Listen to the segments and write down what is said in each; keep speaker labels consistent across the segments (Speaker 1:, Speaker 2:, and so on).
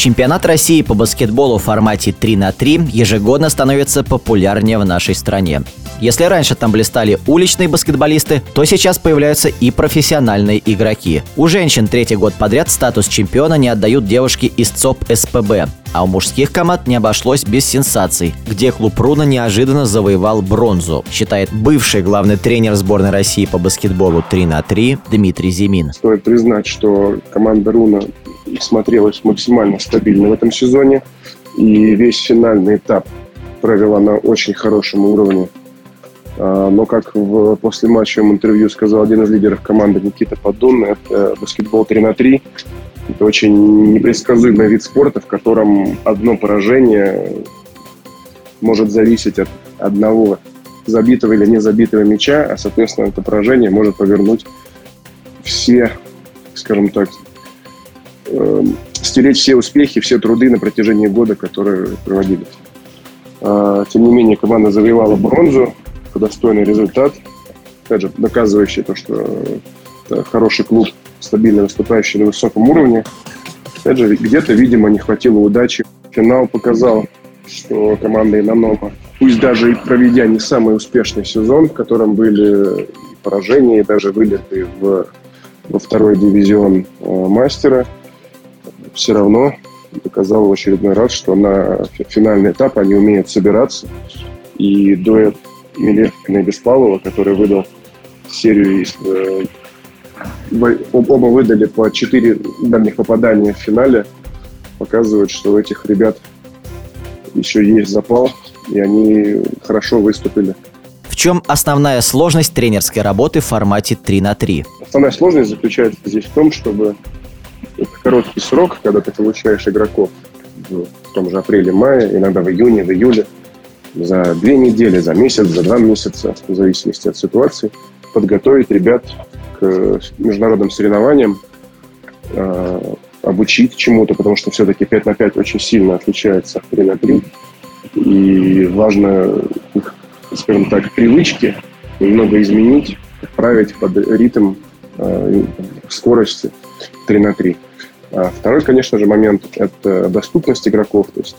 Speaker 1: Чемпионат России по баскетболу в формате 3 на 3 ежегодно становится популярнее в нашей стране. Если раньше там блистали уличные баскетболисты, то сейчас появляются и профессиональные игроки. У женщин третий год подряд статус чемпиона не отдают девушки из ЦОП СПБ. А у мужских команд не обошлось без сенсаций, где клуб Руна неожиданно завоевал бронзу, считает бывший главный тренер сборной России по баскетболу 3 на 3 Дмитрий Зимин.
Speaker 2: Стоит признать, что команда Руна смотрелась максимально стабильно в этом сезоне. И весь финальный этап провела на очень хорошем уровне. А, но, как в после матчевом интервью сказал один из лидеров команды Никита Подун, это баскетбол 3 на 3. Это очень непредсказуемый вид спорта, в котором одно поражение может зависеть от одного забитого или не забитого мяча, а, соответственно, это поражение может повернуть все, скажем так, э, стереть все успехи, все труды на протяжении года, которые проводились. Э, тем не менее, команда завоевала бронзу, достойный результат, опять же, доказывающий то, что это хороший клуб, стабильно выступающий на высоком уровне. Опять же, где-то, видимо, не хватило удачи. Финал показал, что команда Инонома, пусть даже и проведя не самый успешный сезон, в котором были поражения и даже вылеты в, во второй дивизион э, мастера, все равно доказал в очередной раз, что на финальный этап они умеют собираться. И дуэт Милевкина и Беспалова, который выдал серию из... Э, оба выдали по 4 дальних попадания в финале. Показывают, что у этих ребят еще есть запал, и они хорошо выступили.
Speaker 1: В чем основная сложность тренерской работы в формате 3 на 3?
Speaker 2: Основная сложность заключается здесь в том, чтобы в короткий срок, когда ты получаешь игроков в том же апреле-мае, иногда в июне, в июле, за две недели, за месяц, за два месяца, в зависимости от ситуации, подготовить ребят к международным соревнованиям, э, обучить чему-то, потому что все-таки 5 на 5 очень сильно отличается от 3 на 3. И важно их, скажем так, привычки немного изменить, отправить под ритм э, скорости 3 на 3. А второй, конечно же, момент – это доступность игроков. То есть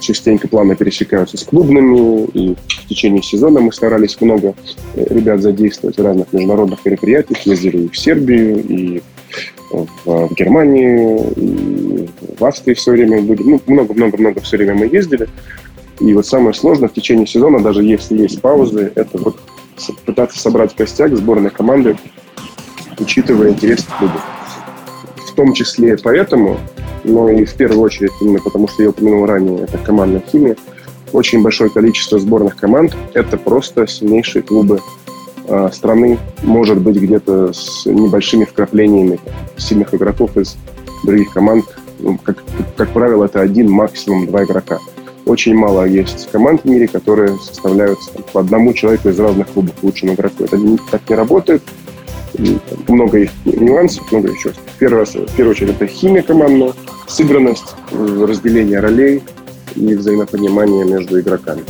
Speaker 2: частенько планы пересекаются с клубными, и в течение сезона мы старались много э, ребят задействовать в разных международных мероприятиях, ездили и в Сербию, и в, в Германию, и в Австрии все время были. Ну, много-много-много все время мы ездили. И вот самое сложное в течение сезона, даже если есть паузы, это вот пытаться собрать костяк сборной команды, учитывая интерес клуба. В том числе поэтому но и в первую очередь, именно потому что я упомянул ранее, это командная химия. Очень большое количество сборных команд – это просто сильнейшие клубы э, страны, может быть, где-то с небольшими вкраплениями сильных игроков из других команд. Ну, как, как правило, это один, максимум два игрока. Очень мало есть команд в мире, которые составляются там, по одному человеку из разных клубов лучшему игроку. Это не, так не работает. Много есть нюансов, много еще. В первую, в первую очередь, это химия командная, сыгранность, разделение ролей и взаимопонимание между игроками.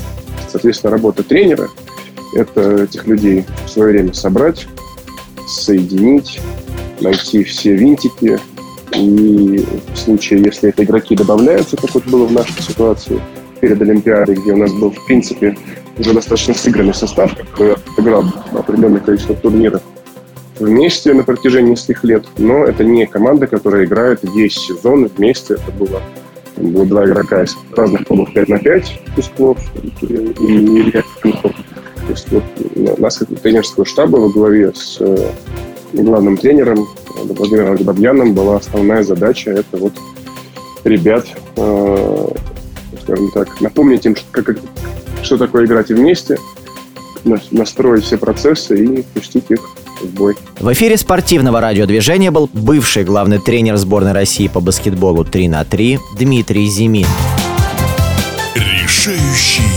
Speaker 2: Соответственно, работа тренера – это этих людей в свое время собрать, соединить, найти все винтики. И в случае, если это игроки добавляются, как вот было в нашей ситуации перед Олимпиадой, где у нас был, в принципе, уже достаточно сыгранный состав, который играл определенное количество турниров, вместе на протяжении нескольких лет, но это не команда, которая играет весь сезон вместе. Это было, было два игрока из разных клубов 5 на 5 Кусков и Илья Кунков. То есть вот нас тренерского штаба во главе с э, главным тренером Владимиром Агбабьяном была основная задача это вот ребят, э, скажем так, напомнить им, как, как, что такое играть вместе, настроить все процессы и пустить их бой.
Speaker 1: В эфире спортивного радиодвижения был бывший главный тренер сборной России по баскетболу 3 на 3 Дмитрий Зимин.
Speaker 3: Решающий